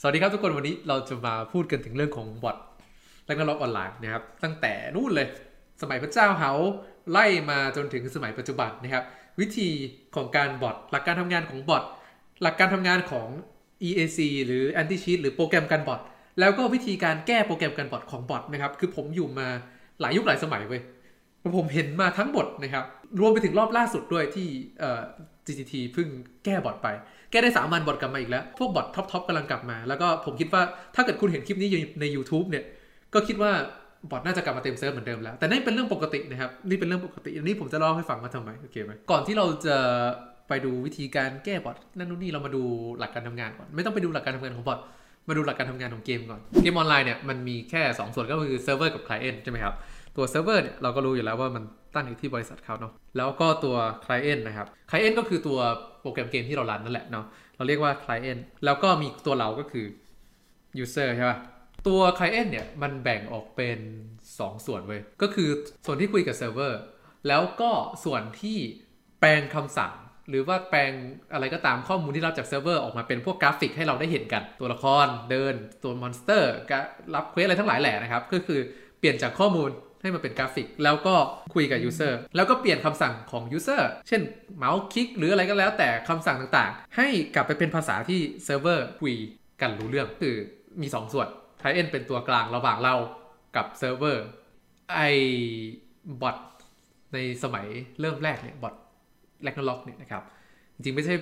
สวัสดีครับทุกคนวันนี้เราจะมาพูดกันถึงเรื่องของบอทและก็ล็อกออนไลน์นะครับ ตั้งแต่นู่นเลย สมัยพระเจ้าเฮาไล่มาจนถึงสมัยปัจจุบันนะครับ วิธีของการบอทหลักการทำงานของบอทหลักการทำงานของ EAC หรือ Anti Cheat หรือโปรแกรมการบอทแล้วก็วิธีการแก้โปรแกรมการบอทของบอทนะครับ คือผมอยู่มาหลายยุคหลายสมัยเว้ยผมเห็นมาทั้งหมดนะครับ รวมไปถึงรอบล่าสุดด้วยที่เอ่อ GTT เพิ่งแก้บอทไป แก้ได้สามวันบอทกลับมาอีกแล้ว พวกบอท top ๆกำลังกลับมา แล้วก็ผมคิดว่าถ้าเกิดคุณเห็นคลิปนี้ใน YouTube เนี่ย ก็คิดว่าบอทน่าจะกลับมาเต็มเซิร์ฟเหมือนเดิมแล้ว แต่นี่เป็นเรื่องปกตินะครับ นี่เป็นเรื่องปกติอันนี้ผมจะเล่าให้ฟังว่าทำไมโอเคไหมก่อนที่เราจะไปดูวิธีการแก้บอทนั่นนู่นนี่เรามาดูหลักการทำงานก่อน ไม่ต้องไปดูหลักการทำงานของบอท มาดูหลักการทำงานของเกมก่อน เกมออนไลน์เนี่ยมันมีแค่ 2 ส่วนก็คือเซิร์ฟเวอร์กับ client ใช่ไหมครับ ตัวเซิร์ฟเวอร์เนี่ยเราก็รู้อยู่แล้วว่ามันตั้งอยู่ที่บริษัทเขาเนาะ แล้วก็ตัว Client นะครับ Client ก็คือตัวโปรแกรมเกมที่เรารันนั่นแหละเนาะ เราเรียกว่า Client แล้วก็มีตัวเราก็คือ User ใช่ป่ะ ตัว Client เนี่ยมันแบ่งออกเป็น 2 ส่วนเว้ย ก็คือส่วนที่คุยกับเซิร์ฟเวอร์ แล้วก็ส่วนที่แปลงคำสั่ง หรือว่าแปลงอะไรก็ตามข้อมูลที่รับจากเซิร์ฟเวอร์ออกมาเป็นพวกกราฟิกให้เราได้เห็นกัน ตัวละครเดินตัวมอนสเตอร์รับ quest อะไรทั้งหลายแหล่นะครับ ก็คือเปลี่ยนจากข้อมูลให้มันเป็นกราฟิก แล้วก็คุยกับ user แล้วก็เปลี่ยนคำสั่งของ user เช่นเมาส์คลิกหรืออะไรก็แล้วแต่คำสั่งต่างๆ ให้กลับไปเป็นภาษาที่เซิร์ฟเวอร์คุยกันรู้เรื่องคือมี 2 ส่วนไทเอ็นเป็นตัวกลางระหว่างเรากับเซิร์ฟเวอร์ไอ้บอทในสมัยเริ่มแรกเนี่ยบอท Ragnarok เนี่ยนะครับ จริงๆไม่ใช่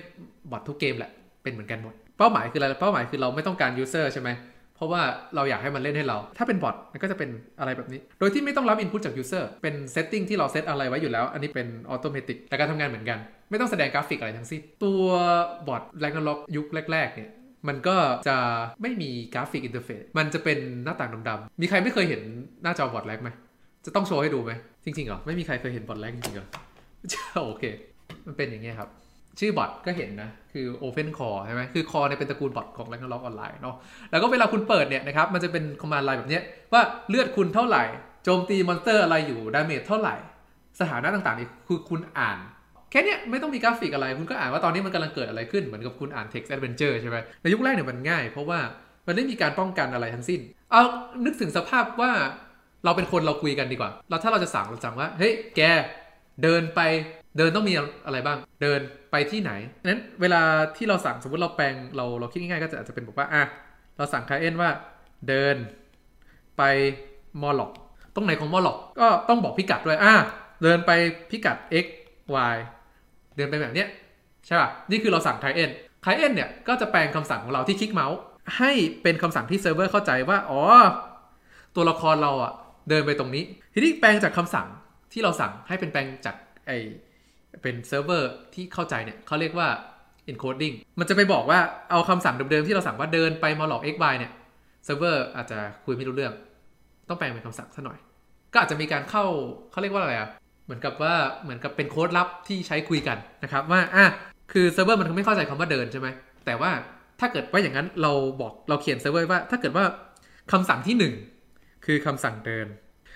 บอททุกเกมแหละ เป็นเหมือนกันหมด เป้าหมายคืออะไร เป้าหมายคือเราไม่ต้องการ user ใช่ไหม เพราะว่าเราอยากให้มันเล่นให้เรา ถ้าเป็นบอทมันก็จะเป็นอะไรแบบนี้ โดยที่ไม่ต้องรับ input จาก user เป็น setting ที่เราเซตอะไรไว้อยู่แล้ว อันนี้เป็น automatic แต่การทำงานเหมือนกัน ไม่ต้องแสดงกราฟิกอะไรทั้งสิ้น ตัวบอท Ragnarok ยุคแรกๆเนี่ยมันก็จะไม่มี graphic interface มันจะเป็นหน้าต่างดำๆ มีใครไม่เคยเห็นหน้าจอบอท Rag ไหม จะต้องโชว์ให้ดูไหม จริงๆเหรอ ไม่มีใครเคยเห็นบอท Rag จริงๆเหรอ โอเค มันเป็นอย่างเงี้ยครับ ชื่อบอทก็เห็นนะ คือ OpenKore ใช่ไหมคือ Core เนี่ยเป็นตระกูลบอทของ Ragnarok ออนไลน์เนาะแล้วก็เวลาคุณเปิดเนี่ยนะครับมันจะเป็น command line แบบเนี้ยว่าเลือดคุณเท่าไหร่โจมตีมอนสเตอร์อะไรอยู่ damage เท่าไหร่ สถานะต่างๆนี่คือคุณอ่านแค่นี้ไม่ต้องมีกราฟิกอะไร คุณก็อ่านว่าตอนนี้มันกำลังเกิดอะไรขึ้น เหมือนกับคุณอ่าน text adventure ใช่ไหมในยุคแรกเนี่ยมันง่าย เพราะว่ามันไม่มีการป้องกันอะไรทั้งสิ้น เอานึกถึงสภาพว่าเราเป็นคนเราคุยกันดีกว่าแล้วถ้าเราจะสั่งเราสั่งว่า เฮ้ย แก เดินไป เดินต้องมีอะไรบ้าง เดินไปที่ไหนนั้นเวลาที่เราสั่งสมมติเราแปลงเราเราคิดง่ายๆก็จะอาจจะเป็นบอกว่าอะเราสั่ง client ว่าเดินไป Morroc ตรงไหนของ Morroc ก็ต้องบอกพิกัดด้วยอะเดินไปพิกัด x y เดินไปแบบเนี้ยใช่ป่ะนี่คือเราสั่ง client client เนี่ยก็จะแปลงคำสั่งของเราที่คลิกเมาส์ให้เป็นคำสั่งที่เซิร์ฟเวอร์เข้าใจว่าอ๋อตัวละครเราอะเดินไปตรงนี้ ทีนี้แปลงจากคำสั่งที่เราสั่งให้เป็นแปลงจากไอ เป็นเซิร์ฟเวอร์ที่เข้าใจเนี่ยเขาเรียกว่า encoding มันจะไปบอกว่าเอาคำสั่งเดิมๆที่เราสั่งว่าเดินไปมาหลอก x y เนี่ยเซิร์ฟเวอร์อาจจะคุยไม่รู้เรื่อง ต้องแปลงเป็นคำสั่งซะหน่อย ก็อาจจะมีการเข้าเขาเรียกว่าอะไรอะเหมือนกับว่าเหมือนกับเป็นโค้ดลับที่ใช้คุยกันนะครับว่าอะคือเซิร์ฟเวอร์มันไม่เข้าใจคำว่าเดินใช่ไหมแต่ว่าถ้าเกิดว่าอย่างนั้นเราบอกเราเขียนเซิร์ฟเวอร์ว่า ถ้าเกิดว่าคำสั่งที่ 1 คือคำสั่งเดิน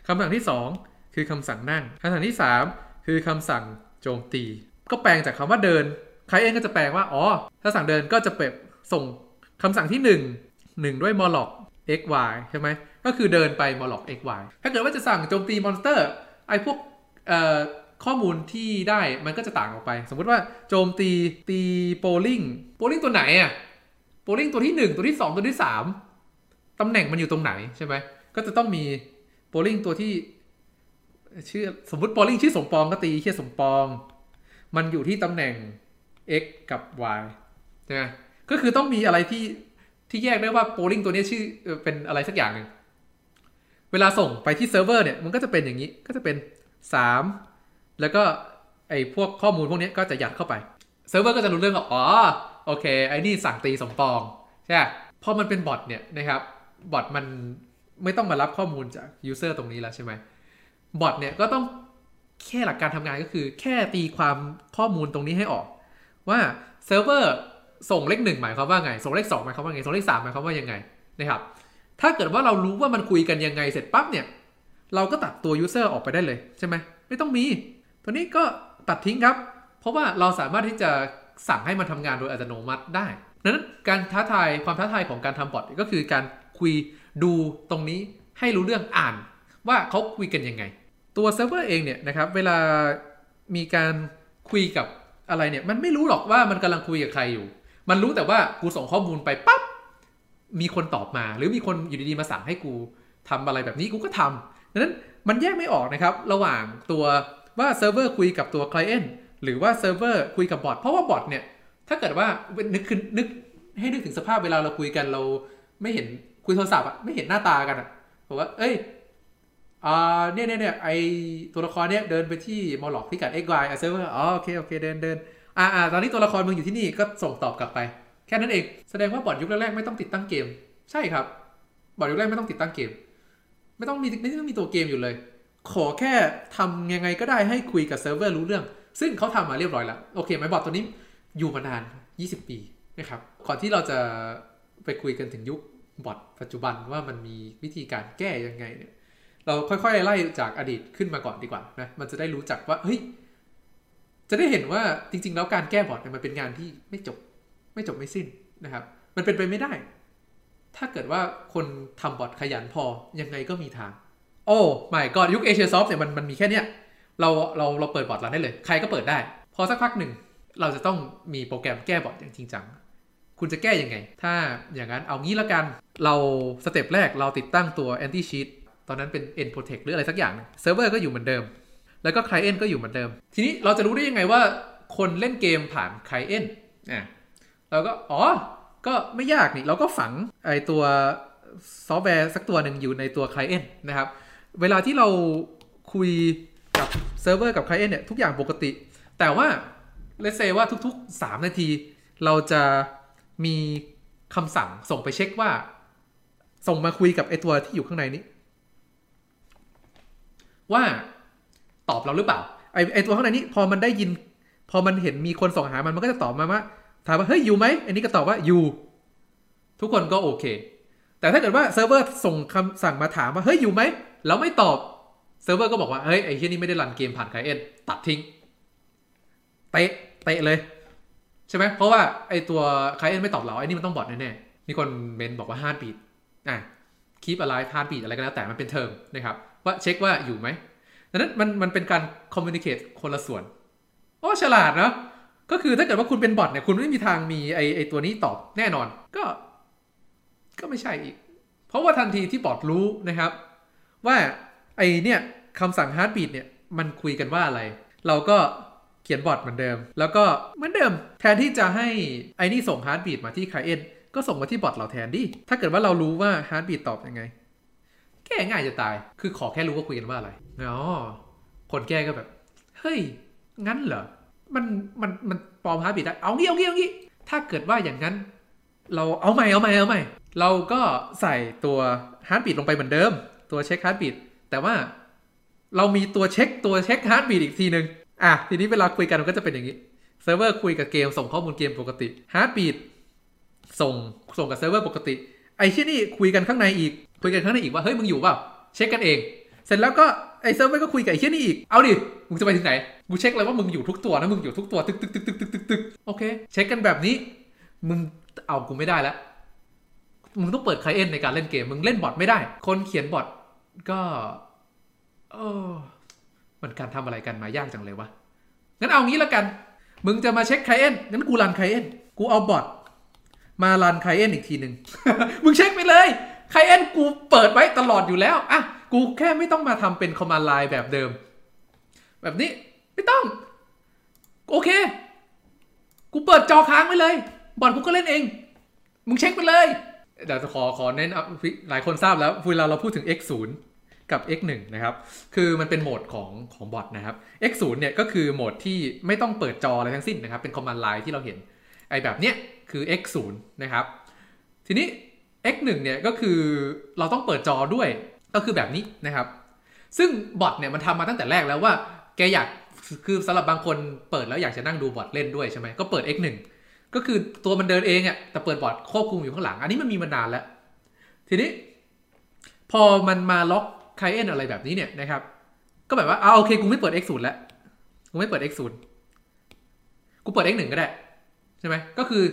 คำสั่งที่ 2 คือคำสั่งนั่งคำสั่งที่ 3 คือคำสั่ง โจมตี ก็แปลงจากคำว่าเดิน client ก็จะแปลว่า อ๋อ ถ้าสั่งเดินก็จะเปบส่งคำสั่งที่ 1 1 ด้วย บล็อก x y ใช่ไหม ก็คือเดินไป บล็อก x y ถ้าเกิดว่าจะสั่งโจมตีมอนสเตอร์ไอ้พวกข้อมูลที่ได้มันก็จะต่างออกไป สมมุติว่าโจมตีตีโปลิงโปลิงตัวไหนอะโปลิงตัวที่ 1 ตัวที่ 2 ตัวที่ 3ตำแหน่งมันอยู่ตรงไหนใช่ไหมก็จะต้องมีโปลิงตัวที่ ชื่อสมมติโปลิงชื่อสมปองก็ตีเชื่อสมปอง มันอยู่ที่ตำแหน่ง x กับ y ใช่ไหมก็คือต้องมีอะไรที่ที่แยกได้ว่าโปลิงตัวนี้ชื่อเป็นอะไรสักอย่างหนึ่งเวลาส่งไปที่เซิร์ฟเวอร์เนี่ยมันก็จะเป็นอย่างนี้ก็จะเป็น 3 แล้วก็ไอ้พวกข้อมูลพวกนี้ก็จะยัดเข้าไปเซิร์ฟเวอร์ก็จะรู้เรื่องว่าอ๋อโอเคไอ้นี่สั่งตีสมปองใช่พอมันเป็นบอทเนี่ยนะครับบอทมันไม่ต้องมารับข้อมูลจาก user ตรงนี้แล้วใช่ไหม บอทเนี่ยก็ต้องแค่หลักการทำงานก็คือ แค่ตีความข้อมูลตรงนี้ให้ออก ว่าเซิร์ฟเวอร์ส่งเลขหนึ่งหมายความว่าไง ส่งเลขสองหมายความว่าไง ส่งเลขสามหมายความว่ายังไงนะครับ ถ้าเกิดว่าเรารู้ว่ามันคุยกันยังไงเสร็จปั๊บเนี่ย เราก็ตัดตัว user ออกไปได้เลยใช่ไหมไม่ต้องมี ตัวนี้ก็ตัดทิ้งครับ เพราะว่าเราสามารถที่จะสั่งให้มันทำงานโดยอัตโนมัติได้นั้นการท้าทายความท้าทายของการทำบอทก็คือการคุยดูตรงนี้ให้รู้เรื่องอ่านว่าเขาคุยกันยังไง ตัวเซิร์ฟเวอร์เองเนี่ยนะครับเวลามีการคุยกับอะไรเนี่ยมันไม่รู้หรอกว่ามันกำลังคุยกับใครอยู่ มันรู้แต่ว่ากูส่งข้อมูลไปปั๊บมีคนตอบมา หรือมีคนอยู่ดีๆมาสั่งให้กูทำอะไรแบบนี้กูก็ทำดังนั้นมันแยกไม่ออกนะครับระหว่างตัวว่าเซิร์ฟเวอร์คุยกับตัว client หรือว่าเซิร์ฟเวอร์คุยกับบอทเพราะว่าบอทเนี่ยถ้าเกิดว่านึกขึ้นนึกให้นึกถึงสภาพเวลาเราคุยกันเราไม่เห็นคุยโทรศัพท์อะไม่เห็นหน้าตากันอะบอกว่า เอ้ย เนี่ยเนี่ยเนี่ยไอตัวละครเนี่ยเดินไปที่บล็อกพิกัด x y อะเซิร์ฟเวอร์อ๋อโอเคโอเคเดินเดินอ่าอ่าตอนนี้ตัวละครมึงอยู่ที่นี่ก็ส่งตอบกลับไป แค่นั้นเอง แสดงว่าบอทยุคแรกๆไม่ต้องติดตั้งเกม ใช่ครับ บอทยุคแรกไม่ต้องติดตั้งเกม ไม่ต้องมีไม่ต้องมีตัวเกมอยู่เลย ขอแค่ทำยังไงก็ได้ให้คุยกับเซิร์ฟเวอร์รู้เรื่อง ซึ่งเขาทำมาเรียบร้อยแล้วโอเคไหมบอทตัวนี้อยู่มานาน 20 ปีนะครับก่อนที่เราจะไปคุยกันถึงยุคบอทปัจจุบันว่ามันมีวิธีการแก้ยังไงเนี่ย เราค่อยๆไล่จากอดีตขึ้นมาก่อนดีกว่านะมันจะได้รู้จักว่าเฮ้ยจะได้เห็นว่าจริง ๆ แล้วการแก้บอทเนี่ยมันเป็นงานที่ไม่จบไม่จบไม่สิ้นนะครับ มันเป็นไปไม่ได้ ถ้าเกิดว่าคนทำบอทขยันพอยังไงก็มีทาง โอ้ไม่ก่อนยุคเอเชียซอฟต์เนี่ยมันมันมีแค่เนี้ยเราเราเราเปิดบอทรันได้เลย ใครก็เปิดได้ พอสักพักหนึ่งเราจะต้องมีโปรแกรมแก้บอทอย่างจริงจังคุณจะแก้ยังไง ถ้าอย่างนั้นเอางี้ละกัน เรา step แรกเราติดตั้งตัว anti cheat ต อนนั้นเป็น nProtect หรืออะไรสักอย่างเซิร์ฟเวอร์ก็อยู่เหมือนเดิม แล้วก็ client ก็อยู่เหมือนเดิม ทีนี้เราจะรู้ได้ยังไงว่าคนเล่นเกมผ่าน client อะเราก็อ๋อ ก็ไม่ยากนี่ เราก็ฝังไอตัวซอฟต์แวร์สักตัวหนึ่งอยู่ในตัว client นะครับ เวลาที่เราคุยกับเซิร์ฟเวอร์กับ client เนี่ยทุกอย่างปกติ แต่ว่าเราเซตว่าทุกๆ 3 นาที เราจะมีคำสั่งส่งไปเช็คว่า ส่งมาคุยกับไอตัวที่อยู่ข้างในนี้ ว่าตอบเราหรือเปล่าไอไอตัวข้างในนี้พอมันได้ยิน พอมันเห็นมีคนส่งหามันมันก็จะตอบมาว่าถามว่าเฮ้ยอยู่ไหมอันนี้ก็ตอบว่าอยู่ทุกคนก็โอเค แต่ถ้าเกิดว่าเซิร์ฟเวอร์ส่งคำสั่งมาถามว่าเฮ้ยอยู่ไหมแล้วไม่ตอบเซิร์ฟเวอร์ก็บอกว่าเฮ้ยไอ้ที่นี่ไม่ได้ run เกมผ่าน client ตัดทิ้งเตะเตะเลย ใช่ไหมเพราะว่าไอ้ตัว client ไม่ตอบเราไอ้นี่มันต้องบอทแน่ๆมีคนเม้นบอกว่า heartbeat อะ ไร heartbeat อะไรก็แล้วแต่มันเป็นเทอมนะครับ ว่าเช็คว่าอยู่ไหมดังนั้นมันมันเป็นการ communicate คนละส่วน โอ้ฉลาดเนาะก็คือถ้าเกิดว่าคุณเป็นบอทเนี่ยคุณไม่มีทางมีไอไอตัวนี้ตอบแน่นอนก็ ก็ไม่ใช่อีก เพราะว่าทันทีที่บอทรู้นะครับ ว่าไอเนี่ยคำสั่ง heartbeat เนี่ยมันคุยกันว่าอะไร เราก็เขียนบอทเหมือนเดิม แล้วก็เหมือนเดิม แทนที่จะให้ไอนี่ส่ง heartbeat มาที่ client ก็ส่งมาที่บอทเราแทนดิ ถ้าเกิดว่าเรารู้ว่า heartbeat ตอบยังไง แก้ง่ายจะตาย คือขอแค่รู้ว่าคุยกันว่าอะไร อ๋อ คนแก้ก็แบบ เฮ้ย งั้นเหรอ มัน มัน มันปลอม heartbeat ได้ เอางี้ เอางี้ เอางี้ ถ้าเกิดว่าอย่างนั้น เราเอาใหม่ เอาใหม่ เอาใหม่ เราก็ใส่ตัว heartbeat ลงไปเหมือนเดิม ตัวเช็ค heartbeat แต่ว่าเรามีตัวเช็คตัวเช็ค heartbeat อีกทีหนึ่งอะ ทีนี้เวลาคุยกันมันก็จะเป็นอย่างนี้ เซิร์ฟเวอร์คุยกับเกมส่งข้อมูลเกมปกติ heartbeat ส่งส่งกับเซิร์ฟเวอร์ปกติ ไอ้ที่นี่คุยกันข้างในอีก คุยกันข้างในอีกว่าเฮ้ยมึงอยู่เปล่าเช็คกันเอง เสร็จแล้วก็ไอ้เซิร์ฟเวอร์ก็คุยกับไอ้ที่นี่อีก เอาดิ มึงจะไปถึงไหน กูเช็คเลยว่ามึงอยู่ทุกตัวนะมึงอยู่ทุกตัวตึกตึกตึกตึกตึกตึกตึกโอเค เช็คกันแบบนี้ มึงเอากูไม่ได้แล้ว มึงต้องเปิด client ในการเล่นเกม มึงเล่นบอทไม่ได้ คนเขียนบอทก็เออมันการทำอะไรกันมายากจังเลยวะ งั้นเอางี้แล้วกัน มึงจะมาเช็ค client งั้นกู run client กูเอาบอท มา run client อีกทีหนึ่งมึงเช็คไปเลย client กูเปิดไว้ตลอดอยู่แล้วอะกูแค่ไม่ต้องมาทำเป็น command line แบบเดิม แบบนี้ไม่ต้อง โอเค กูเปิดจอค้างไว้เลย บอทกูก็เล่นเอง มึงเช็คไปเลยเดี๋ยวจะขอขอเน้นหลายคนทราบแล้วเวลาเราพูดถึง x 0กับ x 1นะครับ คือมันเป็นโหมดของของบอทนะครับ x 0เนี่ยก็คือโหมดที่ไม่ต้องเปิดจออะไรทั้งสิ้นนะครับ เป็น command line ที่เราเห็น ไอแบบเนี้ย คือ x 0นะครับ ทีนี้ x 1เนี่ยก็คือเราต้องเปิดจอด้วย ก็คือแบบนี้นะครับ ซึ่งบอทเนี่ยมันทำมาตั้งแต่แรกแล้วว่า แกอยาก คือสำหรับบางคนเปิดแล้วอยากจะนั่งดูบอทเล่นด้วยใช่ไหม ก็เปิด x 1ก็คือตัวมันเดินเองอะ่ะ แต่เปิดบอทควบคุมอยู่ข้างหลัง อันนี้มันมีมานานแล้ว ทีนี้ พอมันมาล็อกไคเอนอะไรแบบนี้เนี่ยนะครับ ก็แบบว่าอ่าโอเค กูไม่เปิด x 0แล้ว กูไม่เปิด x 0กูเปิด x 1ก็ได้ ใช่ไหม ก็คือ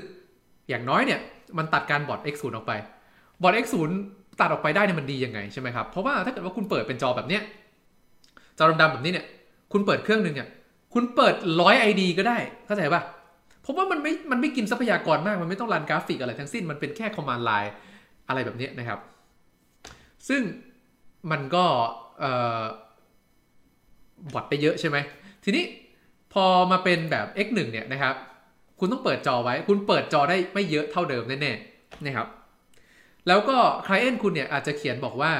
อย่างน้อยเนี่ยมันตัดการบอท x 0 ออกไป บอท x 0 ตัดออกไปได้เนี่ยมันดียังไงใช่ไหมครับ เพราะว่าถ้าเกิดว่าคุณเปิดเป็นจอแบบเนี้ยจอดำๆแบบนี้เนี่ย คุณเปิดเครื่องหนึ่งเนี่ยคุณเปิดร้อยไอดีก็ได้ เข้าใจปะเพราะว่ามันไม่ มันไม่กินทรัพยากรมาก มันไม่ต้องรันกราฟิกอะไรทั้งสิ้น มันเป็นแค่ command line อะไรแบบนี้นะครับ ซึ่งมันก็เอ่อบอทไปเยอะใช่ไหม ทีนี้พอมาเป็นแบบ x1 เนี่ยนะครับ คุณต้องเปิดจอไว้ คุณเปิดจอได้ไม่เยอะเท่าเดิมแน่ๆนะครับ แล้วก็ client คุณเนี่ยอาจจะเขียนบอกว่า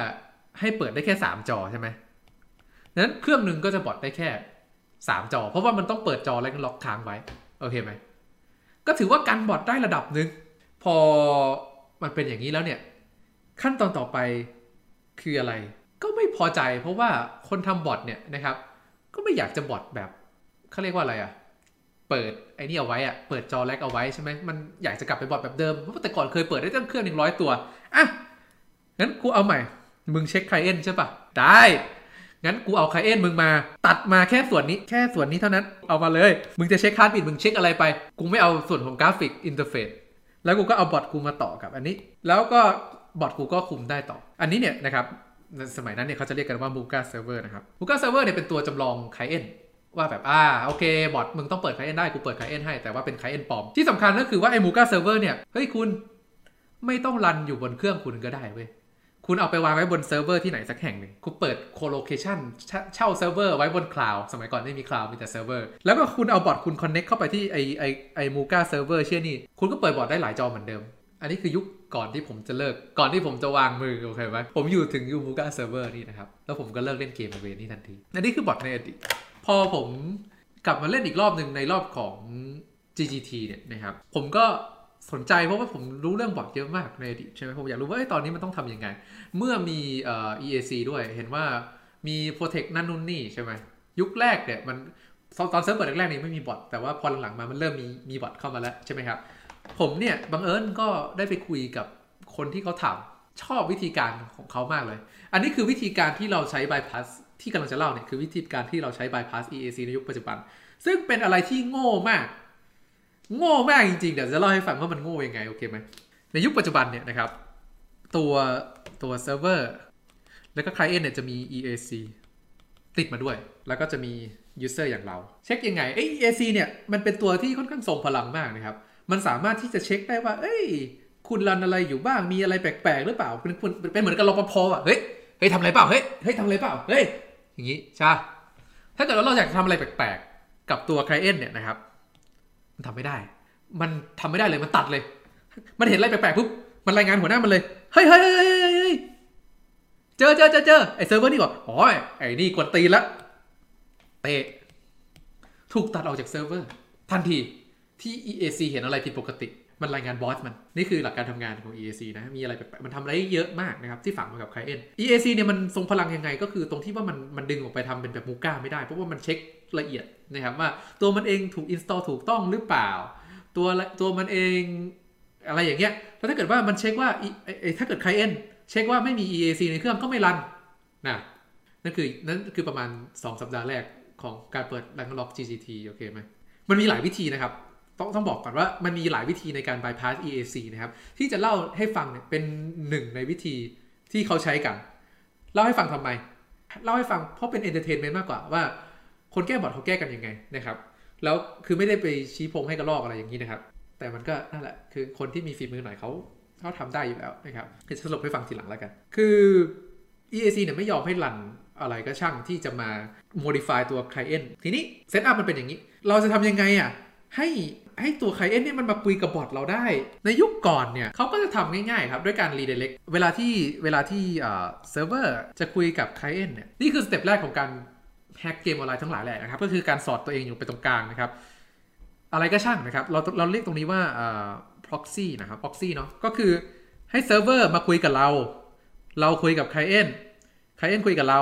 ให้เปิดได้แค่ 3 จอใช่ไหมนั้นเครื่องหนึ่งก็จะบอทได้แค่ 3 จอ เพราะว่ามันต้องเปิดจอแล้วก็ล็อกค้างไว้ โอเคไหม ก็ถือว่ากันบอทได้ระดับหนึ่ง พอมันเป็นอย่างนี้แล้วเนี่ย ขั้นตอนต่อไปคืออะไร ก็ไม่พอใจเพราะว่าคนทำบอทเนี่ยนะครับ ก็ไม่อยากจะบอทแบบเขาเรียกว่าอะไรอะ เปิดไอ้นี่เอาไว้อะเปิดจอแลกเอาไว้ใช่ไหมมันอยากจะกลับไปบอทแบบเดิมเพราะแต่ก่อนเคยเปิดได้ตั้งเครื่องหนึ่งร้อยตัวอะงั้นกูเอาใหม่ มึงเช็ค client ใช่ปะได้งั้นกูเอา client มึงมา ตัดมาแค่ส่วนนี้แค่ส่วนนี้เท่านั้นเอามาเลย มึงจะเช็คคาร์ดบิดมึงเช็คอะไรไป กูไม่เอาส่วนของ graphic interface แล้วกูก็เอาบอทกูมาต่อกับอันนี้ แล้วก็บอทกูก็คุมได้ต่อ อันนี้เนี่ยนะครับสมัยนั้นเนี่ยเขาจะเรียกกันว่า Muga Server นะครับ Muga Server เนี่ยเป็นตัวจำลอง client ว่าแบบอ่าโอเคบอทมึงต้องเปิด client ได้กูเปิด client ให้แต่ว่าเป็น client ปลอม ที่สำคัญก็คือว่าไอ้ Muga Server เนี่ย เฮ้ยคุณไม่ต้องรันอยู่บนเครื่องคุณก็ได้เว้ยคุณเอาไปวางไว้บนเซิร์ฟเวอร์ที่ไหนสักแห่งหนึ่งคุณเปิด colocation เช่าเซิร์ฟเวอร์ไว้บนคลาวด์สมัยก่อนไม่มีคลาวด์มีแต่เซิร์ฟเวอร์แล้วก็คุณเอาบอทคุณ connect เข้าไปที่ไอไอไอ Muga Server เชื่อนี่คุณก็เปิดบอทได้หลายจอเหมือนเดิม อันนี้คือยุคก่อนที่ผมจะเลิกก่อนที่ผมจะวางมือโอเคไหมผมอยู่ถึงยุค Muga Server นี่นะครับแล้วผมก็เลิกเล่นเกมเวนี่ทันทีอันนี้คือบอทในอดีต อผมกลับมาเล่นอีกรอบหนึ่งในรอบของ GGT เนี่ยนะครับ ผมก็สนใจเพราะว่าผมรู้เรื่องบอทเยอะมากในอดีตใช่ไหมผมอยากรู้ว่าตอนนี้มันต้องทำยังไง เมื่อมีเอ่อ EAC ด้วยเห็นว่ามี Protect นั่นนู่นนี่ใช่ไหมยุคแรกเนี่ยมันตอนเซิร์ฟเปิดแรกๆนี่ไม่มีบอทแต่ว่าพอหลังๆมามันเริ่มมีมีบอทเข้ามาแล้วใช่ไหมครับ ผมเนี่ยบังเอิญก็ได้ไปคุยกับคนที่เขาถามชอบวิธีการของเขามากเลย อันนี้คือวิธีการที่เราใช้ bypass ที่กำลังจะเล่าเนี่ยคือวิธีการที่เราใช้ bypass EAC ในยุคปัจจุบัน ซึ่งเป็นอะไรที่โง่มาก โง่มากจริงๆ เดี๋ยวจะเล่าให้ฟังว่ามันโง่ยังไงโอเคไหมในยุคปัจจุบันเนี่ยนะครับ ตัวตัวเซิร์ฟเวอร์แล้วก็ client เนี่ยจะมี EAC ติดมาด้วย แล้วก็จะมี user อย่างเรา เช็คยังไงไอ้ EAC เนี่ยมันเป็นตัวที่ค่อนข้างทรงพลังมากนะครับ มันสามารถที่จะเช็คได้ว่า เอ้ย คุณรันอะไรอยู่บ้างมีอะไรแปลกๆหรือเปล่าเป็นเป็นเหมือนกับรปภอะเฮ้ยเฮ้ยทำอะไรเปล่าเฮ้ยเฮ้ยทำอะไรเปล่าเฮ้ย อย่างนี้ใช่ถ้าเกิดว่าเราอยากทำอะไรแปลกๆ กับตัว client เนี่ยนะครับ มันทำไม่ได้ มันทำไม่ได้เลยมันตัดเลย มันเห็นอะไรแปลกๆปุ๊บมันรายงานหัวหน้ามันเลยเฮ้ยเฮ้ยเฮ้ยเฮ้ยเจอเจอเจอเจอไอเซิร์ฟเวอร์นี่บอกอ๋อไอ้นี่กดตีนละเตะถูกตัดออกจากเซิร์ฟเวอร์ทันทีที่ EAC เห็นอะไรผิดปกติ มันรายงานบอสมัน นี่คือหลักการทำงานของ EAC นะ มีอะไรแปลกมันทำอะไรเยอะมากนะครับ ที่ฝังมากับ client EAC เนี่ยมันทรงพลังยังไงก็คือตรงที่ว่ามันมันดึงออกไปทำเป็นแบบ Muga ไม่ได้ เพราะว่ามันเช็คละเอียดนะครับว่าตัวมันเองถูก install ถูกต้องหรือเปล่า ตัวตัวมันเองอะไรอย่างเงี้ยแล้วถ้าเกิดว่ามันเช็คว่าถ้าเกิด client เช็คว่าไม่มี EAC ในเครื่องก็ไม่รันนะนั่นคือนั่นคือประมาณ 2 สัปดาห์แรกของการเปิด r a n k l o c k GGT โอเคไหมมันมีหลายวิธีนะครับ ต้องต้องบอกก่อนว่ามันมีหลายวิธีในการ bypass EAC นะครับ ที่จะเล่าให้ฟังเนี่ยเป็นหนึ่งในวิธีที่เขาใช้กัน เล่าให้ฟังทำไม เล่าให้ฟังเพราะเป็น entertainment มากกว่าว่า คนแก้บอทเขาแก้กันยังไงนะครับ แล้วคือไม่ได้ไปชี้โพรงให้กระรอกอะไรอย่างนี้นะครับ แต่มันก็นั่นแหละคือคนที่มีฝีมือหน่อยเขาเขาทำได้อยู่แล้วนะครับจะสรุปให้ฟังทีหลังแล้วกัน คือ EAC เนี่ยไม่ยอมให้รันอะไรก็ช่างที่จะมา modify ตัว client ทีนี้ setup มันเป็นอย่างนี้ เราจะทำยังไงอะ ให้ ให้ตัว client เนี่ยมันมาคุยกับบอทเราได้ ในยุคก่อนเนี่ยเขาก็จะทำง่ายๆครับด้วยการ redirect เวลาที่เวลาที่เซิร์ฟเวอร์จะคุยกับ client เนี่ยนี่คือสเต็ปแรกของการแฮกเกมออนไลน์ทั้งหลายแหละนะครับก็คือการสอดตัวเองอยู่ไปตรงกลางนะครับอะไรก็ช่างนะครับเราเราเรียกตรงนี้ว่า proxy นะครับ proxy เนาะก็คือให้เซิร์ฟเวอร์มาคุยกับเรา เราคุยกับ client client คุยกับเรา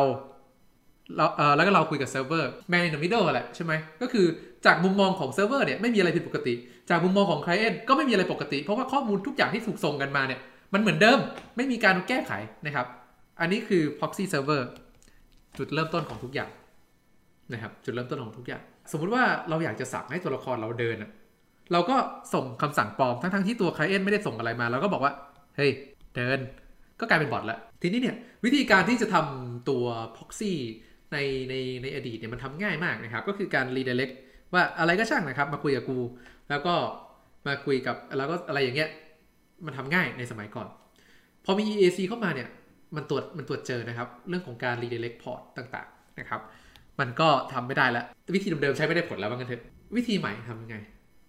เราเออแล้วก็เราคุยกับเซิร์ฟเวอร์ man in the middle แหละใช่ไหมก็คือจากมุมมองของเซิร์ฟเวอร์เนี่ยไม่มีอะไรผิดปกติ จากมุมมองของ client ก็ไม่มีอะไรปกติ เพราะว่าข้อมูลทุกอย่างที่ถูกส่งกันมาเนี่ยมันเหมือนเดิมไม่มีการแก้ไขนะครับ อันนี้คือ proxy server จุดเริ่มต้นของทุกอย่างนะครับจุดเริ่มต้นของทุกอย่าง สมมุติว่าเราอยากจะสั่งให้ตัวละครเราเดินเราก็ส่งคำสั่งปลอมทั้งๆที่ตัวไคลเอนไม่ได้ส่งอะไรมาเราก็บอกว่าเฮ้ยเดินก็กลายเป็นบอทแล้วทีนี้เนี่ยวิธีการที่จะทำตัว proxy ในในในอดีตเนี่ยมันทำง่ายมากนะครับ ก็คือการ redirect ว่าอะไรก็ช่างนะครับ มาคุยกับกู แล้วก็มาคุยกับแล้วก็อะไรอย่างเงี้ยมันทำง่ายในสมัยก่อน พอมี EAC เข้ามาเนี่ยมันตรวจมันตรวจเจอนะครับ เรื่องของการ redirect port ต่างๆนะครับ มันก็ทำไม่ได้แล้ว วิธีเดิมๆใช้ไม่ได้ผลแล้วว่างั้นเถอะ วิธีใหม่ทำยังไง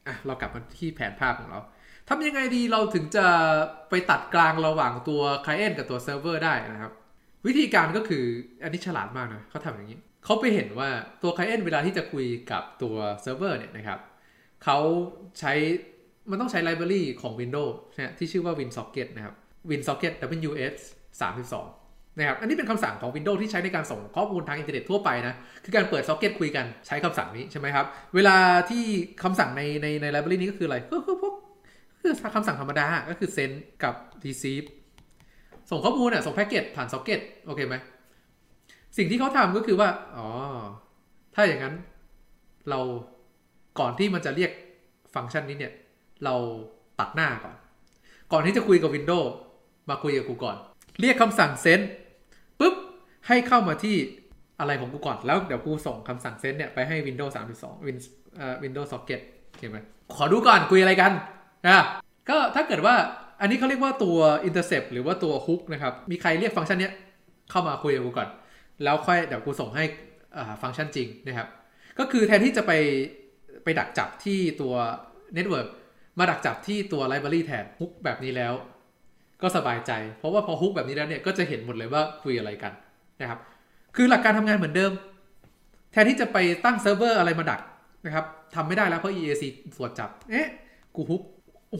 อะเรากลับมาที่แผนภาพของเราทำยังไงดีเราถึงจะไปตัดกลางระหว่างตัว client กับตัวเซิร์ฟเวอร์ได้นะครับ วิธีการก็คืออันนี้ฉลาดมากนะเขาทำอย่างนี้เขาไปเห็นว่าตัว client เวลาที่จะคุยกับตัวเซิร์ฟเวอร์เนี่ยนะครับเขาใช้มันต้องใช้ library ของ Windows นะที่ชื่อว่า WinSocket นะครับ WinSocket WS 32นะครับอันนี้เป็นคำสั่งของ Windows ที่ใช้ในการส่งข้อมูลทางอินเทอร์เน็ตทั่วไปนะ คือการเปิดซ็อกเก็ตคุยกันใช้คำสั่งนี้ใช่ไหมครับ เวลาที่คำสั่งในในใน library นี้ก็คืออะไร ก็คือพวกคือคำสั่งธรรมดา ก็คือ send กับ receive ส่งข้อมูลอะส่งแพ็กเกจผ่านซ็อกเก็ตโอเคไหมสิ่งที่เขาทำก็คือว่า อ๋อ ถ้าอย่างนั้นเราก่อนที่มันจะเรียกฟังก์ชันนี้เนี่ย เราตัดหน้าก่อน ก่อนที่จะคุยกับ Windows มาคุยกับกูก่อน เรียกคำสั่ง send ปุ๊บ ให้เข้ามาที่อะไรของกูก่อน แล้วเดี๋ยวกูส่งคำสั่ง send เนี่ยไปให้ Windows 32 Win เอ่อ Windows Socket โอเคไหมขอดูก่อนคุยอะไรกันนะก็ถ้าเกิดว่า อันนี้เขาเรียกว่าตัว intercept หรือว่าตัว hook นะครับ มีใครเรียกฟังก์ชันเนี้ยเข้ามาคุยกับกูก่อน แล้วค่อยเดี๋ยวกูส่งให้ฟังก์ชันจริงนะครับ ก็คือแทนที่จะไปไปดักจับที่ตัว network มาดักจับที่ตัว library แทน hook แบบนี้แล้ว ก็สบายใจ เพราะว่าพอ hook แบบนี้แล้วเนี่ยก็จะเห็นหมดเลยว่าคุยอะไรกันนะครับ คือหลักการทำงานเหมือนเดิม แทนที่จะไปตั้งเซิร์ฟเวอร์อะไรมาดักนะครับทำไม่ได้แล้วเพราะ EAC ตรวจจับ เอ๊ะ กู hook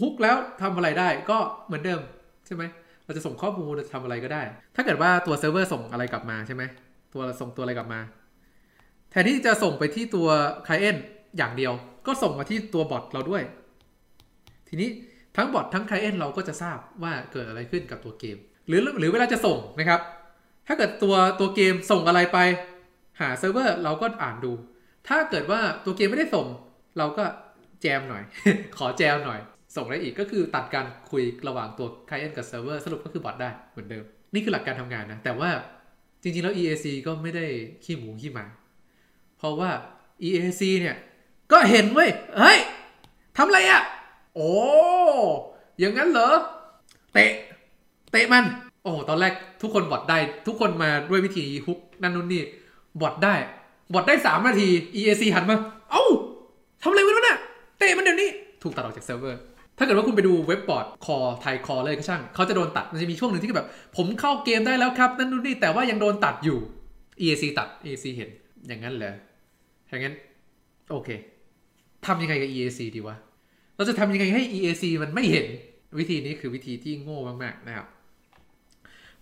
hook แล้วทำอะไรได้ก็เหมือนเดิมใช่ไหมเราจะส่งข้อมูลจะทำอะไรก็ได้ ถ้าเกิดว่าตัวเซิร์ฟเวอร์ส่งอะไรกลับมาใช่ไหมตัวส่งตัวอะไรกลับมา แทนที่จะส่งไปที่ตัว client อย่างเดียว ก็ส่งมาที่ตัวบอทเราด้วย ทีนี้ทั้งบอททั้ง client เราก็จะทราบว่าเกิดอะไรขึ้นกับตัวเกม หรือหรือเวลาจะส่งนะครับ ถ้าเกิดตัวตัวเกมส่งอะไรไป หาเซิร์ฟเวอร์เราก็อ่านดู ถ้าเกิดว่าตัวเกมไม่ได้ส่ง เราก็แจมหน่อย ขอแจมหน่อย ส่งได้อีกก็คือตัดการคุยระหว่างตัว client กับเซิร์ฟเวอร์สรุปก็คือบอทได้เหมือนเดิม นี่คือหลักการทำงานนะ แต่ว่าจริงๆแล้ว EAC ก็ไม่ได้ขี้หมูขี้หมา เพราะว่า EAC เนี่ย ก็เห็นเว้ยเฮ้ยทำอะไรอะ่ะ โอ้อย่างนั้นเหรอ เตะ เตะมัน โอ้ตอนแรกทุกคนบอทได้ ทุกคนมาด้วยวิธี hook นั่นนู่นนี่บอทได้บอทได้3นาที EAC หันมา เอ้าทำอะไรวะเนี่ยเตะมันเดี๋ยวนี้ ถูกตัดออกจากเซิร์ฟเวอร์ ถ้าเกิดว่าคุณไปดูเว็บบอร์ดคอไทยคอเลยก็ช่างเขาจะโดนตัดมันจะมีช่วงหนึ่งที่แบบ ผมเข้าเกมได้แล้วครับ นั่นนู่นนี่แต่ว่ายังโดนตัดอยู่ EAC ตัด EAC เห็นอย่างนั้นเหรออย่างนั้น โอเคทำยังไงกับ EAC ดีวะ เราจะทำยังไงให้ EAC มันไม่เห็นวิธีนี้คือวิธีที่โง่มาก ๆ นะครับ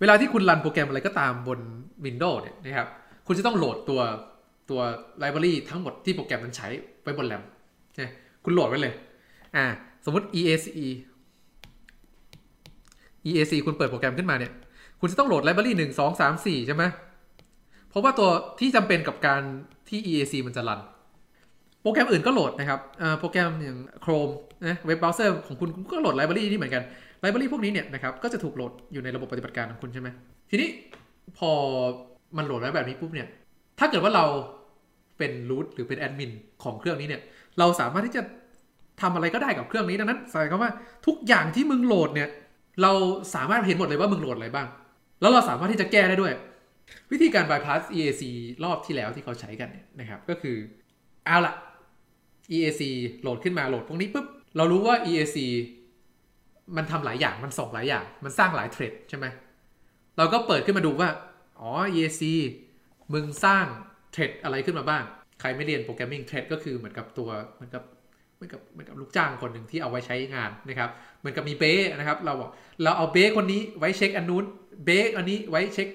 เวลาที่คุณรันโปรแกรมอะไรก็ตามบน Windows เนี่ยนะครับ คุณจะต้องโหลดตัวตัวไลบรารีทั้งหมดที่โปรแกรมมันใช้ไว้บนแรมใช่คุณโหลดไว้เลย อ่า สมมติ EAC EAC คุณเปิดโปรแกรมขึ้นมาเนี่ย คุณจะต้องโหลดไลบรารีหนึ่งสองสามสี่ใช่ไหม เพราะว่าตัวที่จำเป็นกับการที่ EAC มันจะ run โปรแกรมอื่นก็โหลดนะครับโปรแกรมอย่าง Chrome นะเว็บเบราว์เซอร์ของคุณก็โหลด library ที่เหมือนกัน library พวกนี้เนี่ยนะครับ ก็จะถูกโหลดอยู่ในระบบปฏิบัติการของคุณใช่ไหม ทีนี้พอมันโหลดไว้แบบนี้ปุ๊บเนี่ย ถ้าเกิดว่าเราเป็น root หรือเป็นแอดมินของเครื่องนี้เนี่ย เราสามารถที่จะ ทำอะไรก็ได้กับเครื่องนี้ดังนั้นหมายความว่าทุกอย่างที่มึงโหลดเนี่ย เราสามารถเห็นหมดเลยว่ามึงโหลดอะไรบ้าง แล้วเราสามารถที่จะแก้ได้ด้วย วิธีการ bypass EAC รอบที่แล้วที่เขาใช้กันเนี่ยนะครับ ก็คือเอาละ EAC โหลดขึ้นมาโหลดพวกนี้ปุ๊บเรารู้ว่า EAC มันทำหลายอย่างมันส่งหลายอย่าง มันสร้างหลายเทรดใช่ไหมเราก็เปิดขึ้นมาดูว่า อ๋อ EAC มึงสร้างเทรดอะไรขึ้นมาบ้าง ใครไม่เรียนโปรแกรมมิ่งเทรดก็คือเหมือนกับตัวเหมือนกับ เหมือนกับเหมือนกับลูกจ้างคนหนึ่งที่เอาไว้ใช้งานนะครับ เหมือนกับมีเบ้นะครับ เราบอกเราเอาเบ้คนนี้ไว้เช็คอันนู้นเบ้อันนี้ไว้เช็ค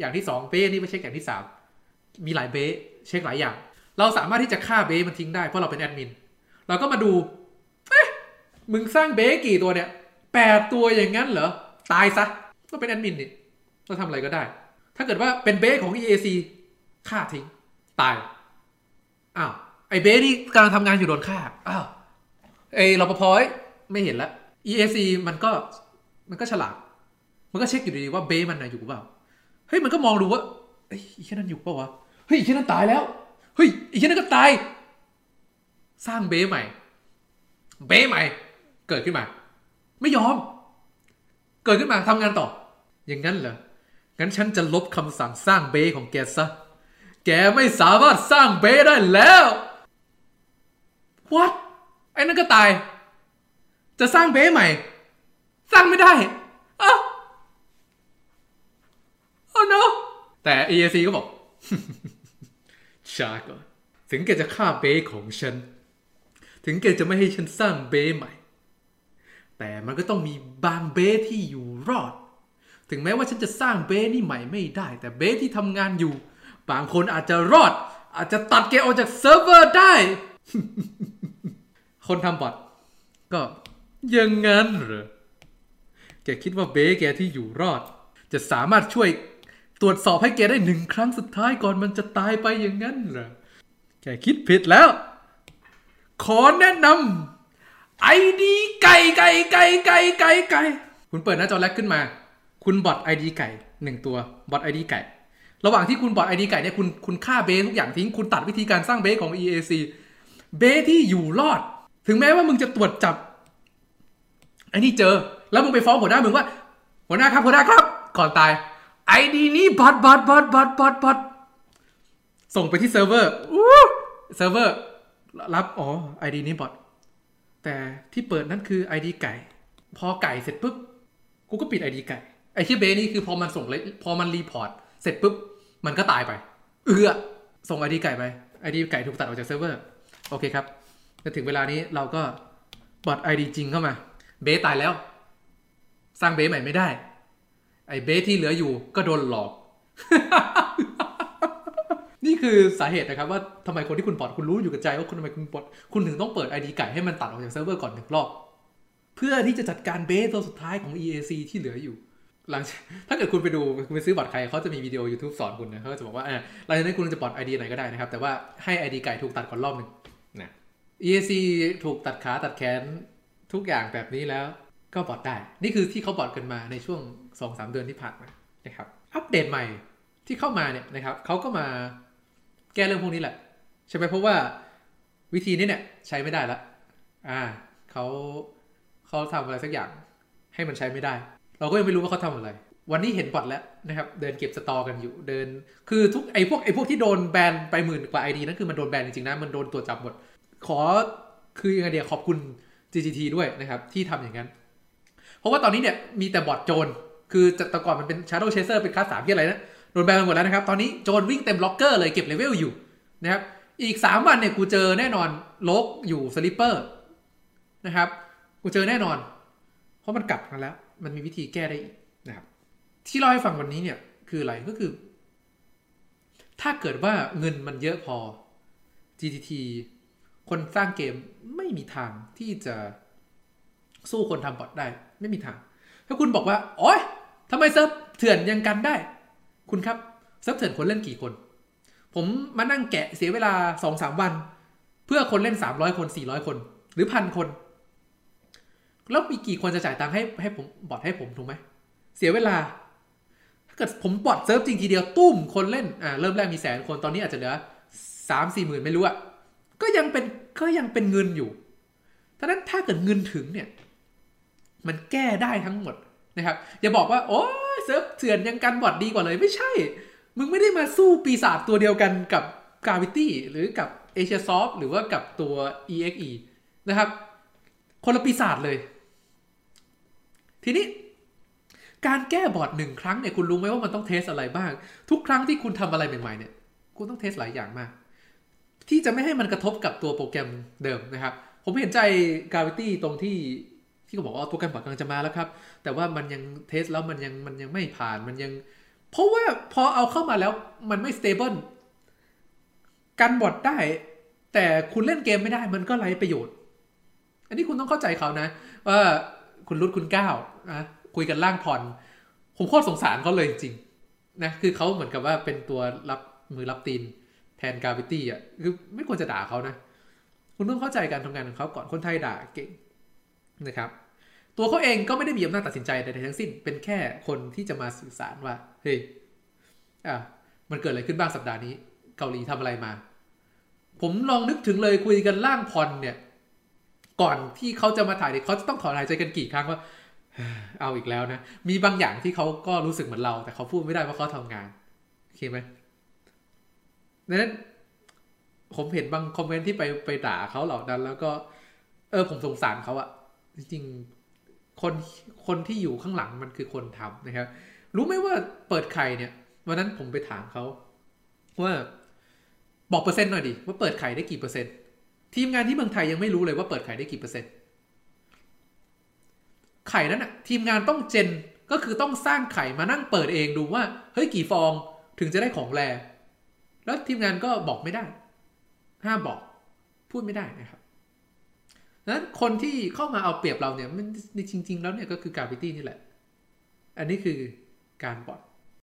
อย่างที่ 2 เบ้นี้ไว้เช็คอย่างที่ 3 มีหลายเบ้เช็คหลายอย่าง เราสามารถที่จะฆ่าเบ้มันทิ้งได้เพราะเราเป็นแอดมินเราก็มาดูเอ๊ะมึงสร้างเบ้กี่ตัวเนี่ยแปดตัวอย่างนั้นเหรอ ตายซะก็เป็นแอดมินนี่เราทำอะไรก็ได้ ถ้าเกิดว่าเป็นเบ้ของ EAC ฆ่าทิ้ง ตาย อ้าว ไอ้เบ้นี่กำลังทำงานอยู่โดนฆ่าอ้าวเอ้รปภเอ้ยไม่เห็นละ EAC มันก็มันก็ฉลาด มันก็เช็คอยู่ดีว่าเบมันนะอยู่เปล่าเฮ้ยมันก็มองดูว่าเฮ้ยอีแค่นั้นอยู่เปล่าวะเฮ้ยอีแค่นั้นตายแล้วเฮ้ยอีแค่นั้นก็ตาย สร้างเบใหม่ เบใหม่ เกิดขึ้นมา ไม่ยอม เกิดขึ้นมาทำงานต่อ อย่างนั้นเหรองั้นฉันจะลบคำสั่งสร้างเบของแกซะแกไม่สามารถสร้างเบได้แล้ว what ไอ้นั่นก็ตาย จะสร้างเบใหม่ สร้างไม่ได้อ้าว oh no แต่ EAC ก็บอกช้าก่อนถึงแกจะฆ่าเบของฉัน ถึงแกจะไม่ให้ฉันสร้างเบใหม่ แต่มันก็ต้องมีบางเบที่อยู่รอด ถึงแม้ว่าฉันจะสร้างเบ๊นี่ใหม่ไม่ได้ แต่เบ๊ที่ทำงานอยู่ บางคนอาจจะรอด อาจจะตัดแกออกจากเซิร์ฟเวอร์ได้ คนทำบอทก็ยังงั้นเหรอ แกคิดว่าเบ๊แกที่อยู่รอด จะสามารถช่วยตรวจสอบให้แกได้หนึ่งครั้งสุดท้ายก่อนมันจะตายไปอย่างนั้นเหรอ แกคิดผิดแล้ว ขอแนะนำไอดีไก่ไก่ไก่ไก่ไก่ไก่คุณเปิดหน้าจอแรกขึ้นมา คุณบอทไอดีไก่หนึ่งตัวบอทไอดีไก่ ระหว่างที่คุณบอทไอดีไก่เนี่ยคุณคุณฆ่าเบ๊ทุกอย่างทิ้ง คุณตัดวิธีการสร้างเบ๊ของ EAC เบ๊ที่อยู่รอด ถึงแม้ว่ามึงจะตรวจจับไอ้นี่เจอ แล้วมึงไปฟ้องหัวหน้ามึงว่า หัวหน้าครับหัวหน้าครับ ก่อนตายไอดีนี้บอทบอทบอทบอทบอทบอทส่งไปที่เซิร์ฟเวอร์อู้เซิร์ฟเวอร์ รับ อ๋อไอดีนี้บอทแต่ที่เปิดนั่นคือไอดีไก่ พอไก่เสร็จปุ๊บ กูก็ปิดไอดีไก่ ไอ้ที่เบ๊นี่คือพอมันส่งเลยพอมัน report เสร็จปุ๊บ มันก็ตายไป เอือส่งไอดีไก่ไปไอดีไก่ถูกตัดออกจากเซิร์ฟเวอร์ โอเคครับแล้วถึงเวลานี้เราก็บอทไอดีจริงเข้ามา เบ๊ตายแล้ว สร้างเบ๊ใหม่ไม่ได้ ไอ้เบ๊ที่เหลืออยู่ก็โดนหลอก นี่คือสาเหตุนะครับว่าทำไมคนที่คุณปลดคุณรู้อยู่กับใจว่าคุณทำไมคุณปลดคุณถึงต้องเปิด ID ไก่ให้มันตัดออกจากเซิร์ฟเวอร์ก่อนหนึ่งรอบ เพื่อที่จะจัดการเบสตัวสุดท้ายของ EAC ที่เหลืออยู่หลังถ้าเกิดคุณไปดูคุณไปซื้อบัตรใครเขาจะมีวิดีโอ YouTube สอนคุณนะเขาจะบอกว่าเออหลังจากนั้นคุณจะปลด ID ไหนก็ได้นะครับ แต่ว่าให้ ID ไก่ถูกตัดก่อนรอบหนึ่ง EAC ถูกตัดขาตัดแขนทุกอย่างแบบนี้แล้วก็บอดได้ นี่คือที่เขาบอดกันมาในช่วง 2-3 เดือนที่ผ่านมานะครับ อัปเดตใหม่ที่เข้ามาเนี่ยนะครับเขาก็มาแก้เรื่องพวกนี้แหละ ใช่ไหมเพราะว่าวิธีนี้เนี่ยใช้ไม่ได้ละอ่าเขาเขาทำอะไรสักอย่างให้มันใช้ไม่ได้ เราก็ยังไม่รู้ว่าเขาทำอะไร วันนี้เห็นบอดแล้วนะครับ เดินเก็บสตอกันอยู่เดิน คือทุกไอ้พวกไอ้พวกที่โดนแบนไปหมื่นกว่าไอดีนั่นคือมันโดนแบนจริงๆนะมันโดนตรวจจับหมด ขอคือยังไงเดียขอบคุณ GGT ด้วยนะครับที่ทำอย่างนั้น เพราะว่าตอนนี้เนี่ยมีแต่บอทโจรคือจากแต่ก่อนมันเป็น Shadow Chaser เป็นคลาสสามที่อะไรนะโดนแบนไปหมดแล้วนะครับ ตอนนี้โจรวิ่งเต็มล็อกเกอร์เลยเก็บเลเวลอยู่นะครับอีก 3 วันเนี่ยกูเจอแน่นอนโลกอยู่สลิปเปอร์นะครับกูเจอแน่นอน เพราะมันกลับมาแล้ว มันมีวิธีแก้ได้อีกนะครับ ที่เล่าให้ฟังวันนี้เนี่ยคืออะไรก็คือ ถ้าเกิดว่าเงินมันเยอะพอ GGT คนสร้างเกมไม่มีทางที่จะสู้คนทำบอทได้ ไม่มีทาง ถ้าคุณบอกว่า โอ๊ยทำไมเซิร์ฟเถื่อนยังกันได้ คุณครับเซิร์ฟเถื่อนคนเล่นกี่คน ผมมานั่งแกะเสียเวลาสองสามวัน เพื่อคนเล่นสามร้อยคนสี่ร้อยคน หรือพันคน แล้วมีกี่คนจะจ่ายตังค์ให้ให้ผมบอทให้ผมถูกไหม เสียเวลา ถ้าเกิดผมบอทเซิร์ฟจริงทีเดียวตู้มคนเล่นอ่าเริ่มแรกมีแสนคนตอนนี้อาจจะเหลือสามสี่หมื่นไม่รู้อะ ก็ยังเป็นก็ยังเป็นเงินอยู่ดังนั้นถ้าเกิดเงินถึงเนี่ย มันแก้ได้ทั้งหมดนะครับ อย่าบอกว่า โอ้เซิร์ฟเถื่อนยังกันบอทดีกว่าเลยไม่ใช่ มึงไม่ได้มาสู้ปีศาจตัวเดียวกันกับ Gravity หรือกับ Asia Soft หรือว่ากับตัว EXE นะครับ คนละปีศาจเลย ทีนี้การแก้บอทหนึ่งครั้งเนี่ยคุณรู้ไหมว่ามันต้องเทสอะไรบ้าง ทุกครั้งที่คุณทำอะไรใหม่ๆเนี่ย คุณต้องเทสหลายอย่างมาก ที่จะไม่ให้มันกระทบกับตัวโปรแกรมเดิมนะครับ ผมเห็นใจ Gravity ตรงที่ที่เขาบอกว่าโปรแกรมบอทกำลังจะมาแล้วครับ แต่ว่ามันยังเทสแล้วมันยังมันยังไม่ผ่านมันยัง เพราะว่าพอเอาเข้ามาแล้วมันไม่ stable กันบอทได้ แต่คุณเล่นเกมไม่ได้มันก็ไร้ประโยชน์ อันนี้คุณต้องเข้าใจเขานะ ว่าคุณรุดคุณก้าวนะคุยกันล่างผ่อน ผมโคตรสงสารเขาเลยจริงนะคือเขาเหมือนกับว่าเป็นตัวรับมือรับตีน แทนกาวิตี้อะคือไม่ควรจะด่าเขานะ คุณต้องเข้าใจการทำงานของเขาก่อนคนไทยด่าเก่งนะครับ ตัวเขาเองก็ไม่ได้มีอำนาจตัดสินใจใดๆทั้งสิ้น เป็นแค่คนที่จะมาสื่อสารว่าเฮ้ยอะมันเกิดอะไรขึ้นบ้างสัปดาห์นี้ เกาหลีทำอะไรมา ผมลองนึกถึงเลยคุยกันล่างพรเนี่ย ก่อนที่เขาจะมาถ่ายเนี่ยเขาจะต้องขอหายใจกันกี่ครั้งว่าเอาอีกแล้วนะ มีบางอย่างที่เขาก็รู้สึกเหมือนเรา แต่เขาพูดไม่ได้เพราะเขาทำงานโอเคไหม นั้นผมเห็นบางคอมเมนต์ที่ไปไปด่าเขาเหล่านั้น แล้วก็ เออผมสงสารเขาอะจริงๆคนคนที่อยู่ข้างหลังมันคือคนทำนะครับ รู้ไหมว่าเปิดไข่เนี่ยวันนั้นผมไปถามเขาว่าบอกเปอร์เซ็นต์หน่อยดิว่าเปิดไข่ได้กี่เปอร์เซ็นต์ทีมงานที่เมืองไทยยังไม่รู้เลยว่าเปิดไข่ได้กี่เปอร์เซ็นต์ไข่นั้นอะทีมงานต้องเจนก็คือต้องสร้างไข่มานั่งเปิดเองดูว่าเฮ้ยกี่ฟองถึงจะได้ของแร แล้วทีมงานก็บอกไม่ได้ ห้ามบอก พูดไม่ได้นะครับนั้นคนที่เข้ามาเอาเปรียบเราเนี่ยมันจริง ๆ แล้วเนี่ยก็คือกาวิตี้นี่แหละ อันนี้คือการบอด